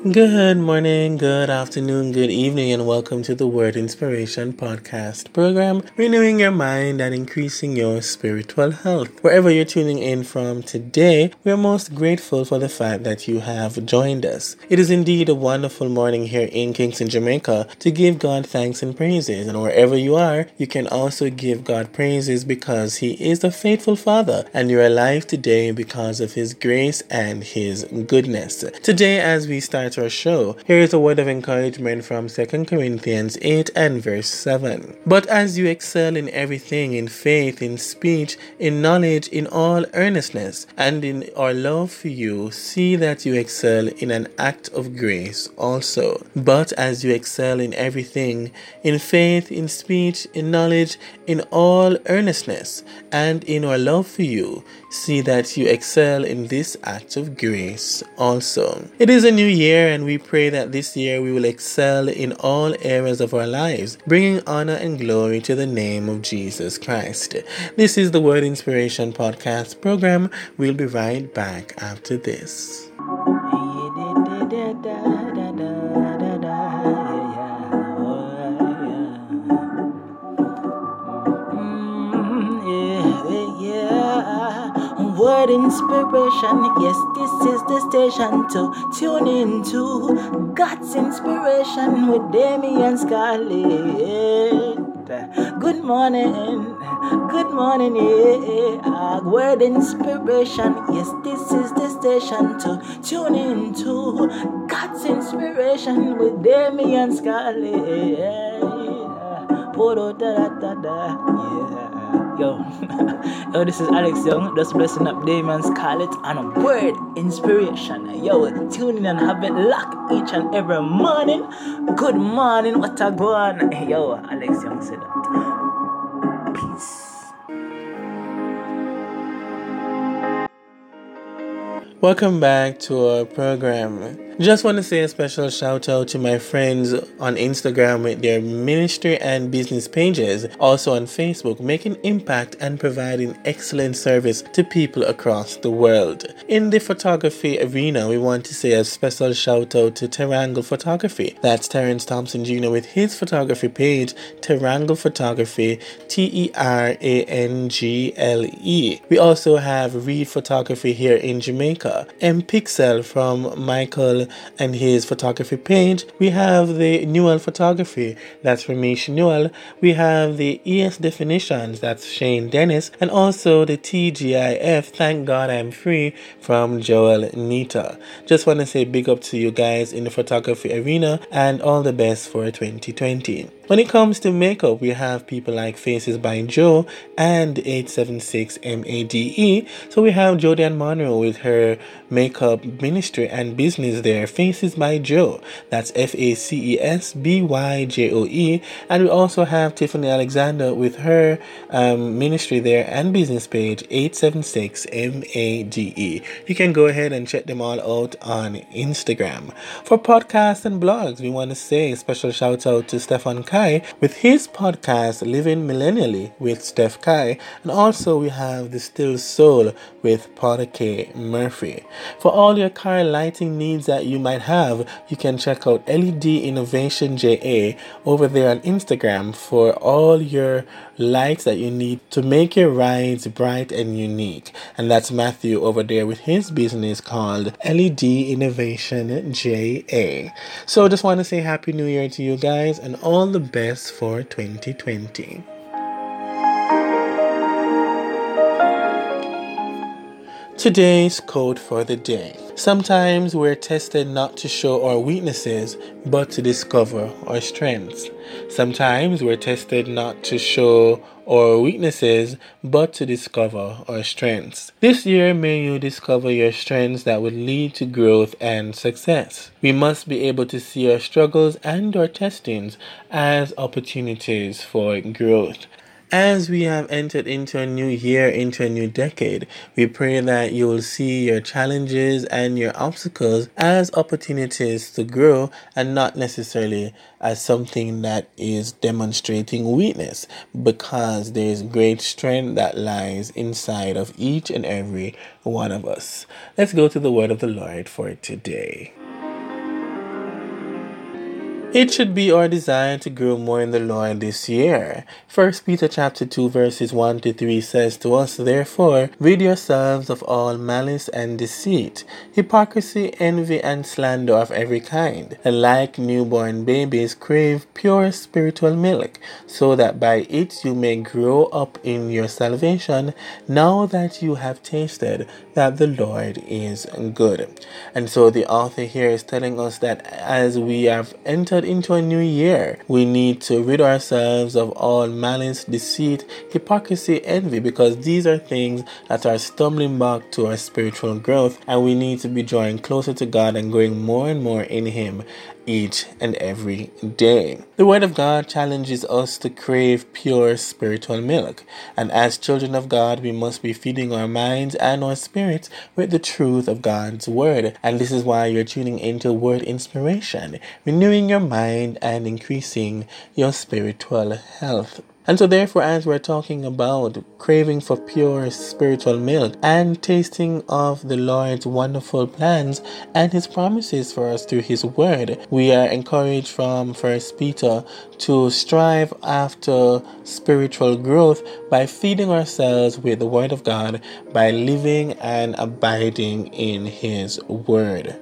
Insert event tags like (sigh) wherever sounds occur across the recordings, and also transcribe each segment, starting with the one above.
Good morning, good afternoon, good evening, and welcome to the Word Inspiration Podcast program, renewing your mind and increasing your spiritual health. Wherever you're tuning in from today, we are most grateful for the fact that you have joined us. It is indeed a wonderful morning here in Kingston, Jamaica to give God thanks and praises. And wherever you are, you can also give God praises because He is a faithful Father and you're alive today because of His grace and His goodness. Today, as we start start our show, here is a word of encouragement from 2 Corinthians 8 and verse 7. But as you excel in everything, in faith, in speech, in knowledge, in all earnestness, and in our love for you, see that you excel in an act of grace also. But as you excel in everything, in faith, in speech, in knowledge, in all earnestness, and in our love for you, see that you excel in this act of grace also. It is a new year year, and we pray that this year we will excel in all areas of our lives, bringing honor and glory to the name of Jesus Christ. This is the Word Inspiration Podcast program. We'll be right back after this. Word inspiration. Yes, this is the station to tune into God's inspiration with Damian Scarlett. Good morning, good morning, yeah. Word inspiration. Yes, this is the station to tune into God's inspiration with Damian Scarlett. Yeah. Yo, yo, (laughs) oh, this is Alex Young, just blessing up Damon Scarlett and a word inspiration. Yo, tune in and have it lock each and every morning. Good morning, what a go on. Yo, Alex Young said Welcome back to our program. Just want to say a special shout out to my friends on Instagram with their ministry and business pages, also on Facebook, making impact and providing excellent service to people across the world. In the photography arena, we want to say a special shout out to Terrangle Photography. That's Terrence Thompson Jr. with his photography page, Terrangle Photography, T E R A N G L E. We also have Reed Photography here in Jamaica, M Pixel from Michael and his photography page. We have the Newell Photography, that's Ramesh Newell. We have the ES Definitions, that's Shane Dennis, and also the TGIF, Thank God I'm Free, from Joel Nita. Just want to say big up to you guys in the photography arena and all the best for 2020. When it comes to makeup, we have people like Faces by Joe and 876 MADE. So we have Jodian Monroe with her makeup ministry and business there, Faces by Joe. That's F A C E S B Y J O E. And we also have Tiffany Alexander with her um, ministry there and business page, 876 MADE. You can go ahead and check them all out on Instagram. For podcasts and blogs, we want to say special shout out to Stefan Kai with his podcast Living Millennially with Steph Kai. And also we have The Still Soul with Potter K. Murphy. For all your car lighting needs that you might have, you can check out LED Innovation JA over there on Instagram for all your lights that you need to make your rides bright and unique. And that's Matthew over there with his business called LED Innovation JA. So just want to say Happy New Year to you guys and all the best for 2020. Today's code for the day. Sometimes we're tested not to show our weaknesses, but to discover our strengths. Sometimes we're tested not to show our weaknesses, but to discover our strengths. This year, may you discover your strengths that would lead to growth and success. We must be able to see our struggles and our testings as opportunities for growth. As we have entered into a new year, into a new decade, we pray that you will see your challenges and your obstacles as opportunities to grow and not necessarily as something that is demonstrating weakness because there is great strength that lies inside of each and every one of us. Let's go to the word of the Lord for today. It should be our desire to grow more in the Lord this year. First Peter chapter 2 verses 1 to 3 says to us, Therefore, rid yourselves of all malice and deceit, hypocrisy, envy, and slander of every kind, and like newborn babies crave pure spiritual milk, so that by it you may grow up in your salvation, now that you have tasted that the Lord is good. And so the author here is telling us that as we have entered into a new year, we need to rid ourselves of all malice, deceit, hypocrisy, envy, because these are things that are stumbling block to our spiritual growth, and we need to be drawing closer to God and growing more and more in Him each and every day. The Word of God challenges us to crave pure spiritual milk, and as children of God, we must be feeding our minds and our spirits with the truth of God's Word. And this is why you're tuning into Word Inspiration, renewing your mind and increasing your spiritual health. And so, therefore, as we're talking about craving for pure spiritual milk and tasting of the Lord's wonderful plans and His promises for us through His Word, we are encouraged from First Peter to strive after spiritual growth by feeding ourselves with the Word of God, by living and abiding in His Word.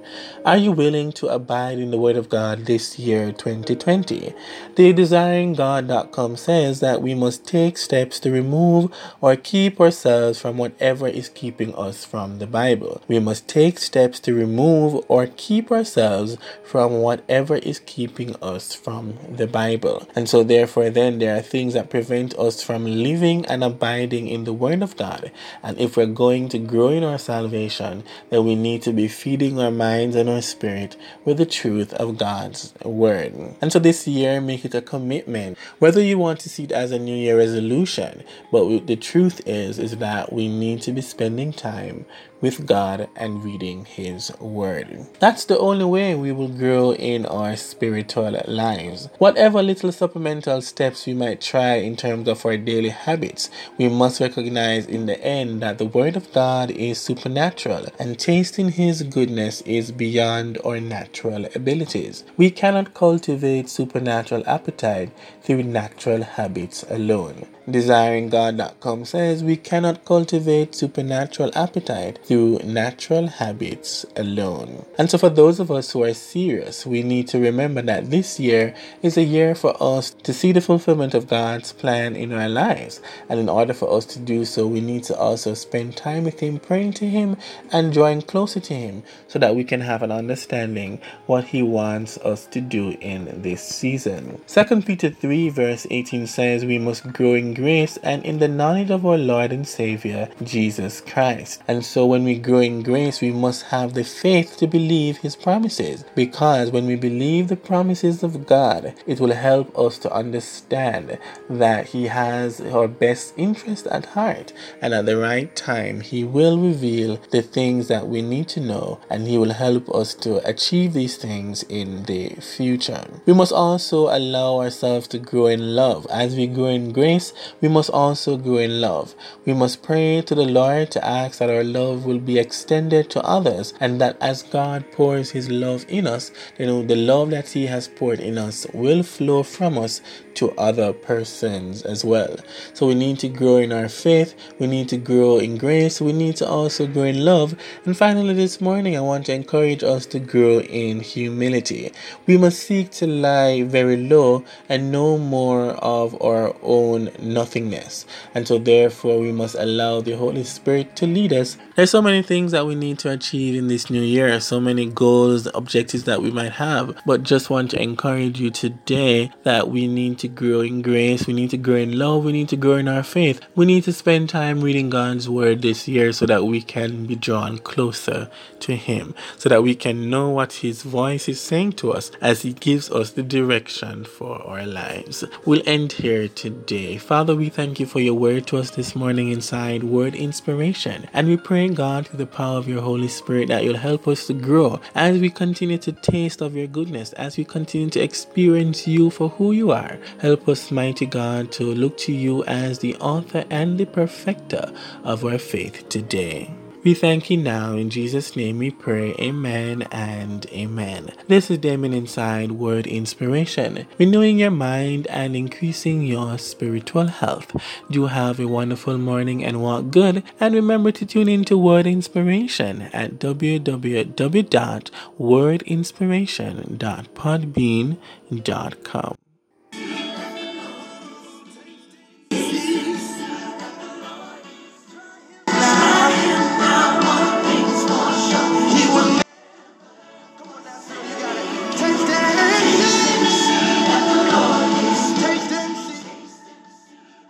Are you willing to abide in the Word of God this year, 2020? The desiringgod.com says that we must take steps to remove or keep ourselves from whatever is keeping us from the Bible. We must take steps to remove or keep ourselves from whatever is keeping us from the Bible. And so, therefore, then there are things that prevent us from living and abiding in the Word of God. And if we're going to grow in our salvation, then we need to be feeding our minds and our spirit with the truth of God's Word. And so, this year, make it a commitment. Whether you want to see it as a New Year resolution, but the truth is, is that we need to be spending time with God and reading His Word. That's the only way we will grow in our spiritual lives. Whatever little supplemental steps we might try in terms of our daily habits, we must recognize in the end that the Word of God is supernatural and tasting His goodness is beyond our natural abilities. We cannot cultivate supernatural appetite through natural habits alone. DesiringGod.com says we cannot cultivate supernatural appetite through natural habits alone. And so, for those of us who are serious, we need to remember that this year is a year for us to see the fulfillment of God's plan in our lives. And in order for us to do so, we need to also spend time with Him, praying to Him, and drawing closer to Him so that we can have an understanding what He wants us to do in this season. 2 Peter 3, verse 18 says, We must grow in grace and in the knowledge of our Lord and Savior, Jesus Christ. And so when we grow in grace, we must have the faith to believe His promises. Because when we believe the promises of God, it will help us to understand that He has our best interest at heart. And at the right time, He will reveal the things that we need to know and He will help us to achieve these things in the future. We must also allow ourselves to grow in love. As we grow in grace, we must also grow in love. We must pray to the Lord to ask that our love will be extended to others and that as God pours his love in us, you know, the love that he has poured in us will flow from us to other persons as well. So we need to grow in our faith, we need to grow in grace, we need to also grow in love. And finally, this morning, I want to encourage us to grow in humility. We must seek to lie very low and know more of our own nothingness. And so, therefore, we must allow the Holy Spirit to lead us. There's so many things that we need to achieve in this new year, so many goals, objectives that we might have, but just want to encourage you today that we need to grow in grace, we need to grow in love, we need to grow in our faith. We need to spend time reading God's Word this year so that we can be drawn closer to Him, so that we can know what His voice is saying to us as He gives us the direction for our lives. We'll end here today. Father, we thank you for your word to us this morning inside Word Inspiration. And we pray, God, through the power of your Holy Spirit, that you'll help us to grow as we continue to taste of your goodness, as we continue to experience you for who you are. Help us, mighty God, to look to you as the author and the perfecter of our faith today. We thank you now. In Jesus' name we pray. Amen and amen. This is Damon Inside Word Inspiration, renewing your mind and increasing your spiritual health. Do have a wonderful morning and walk good. And remember to tune in to Word Inspiration at www.wordinspiration.podbean.com.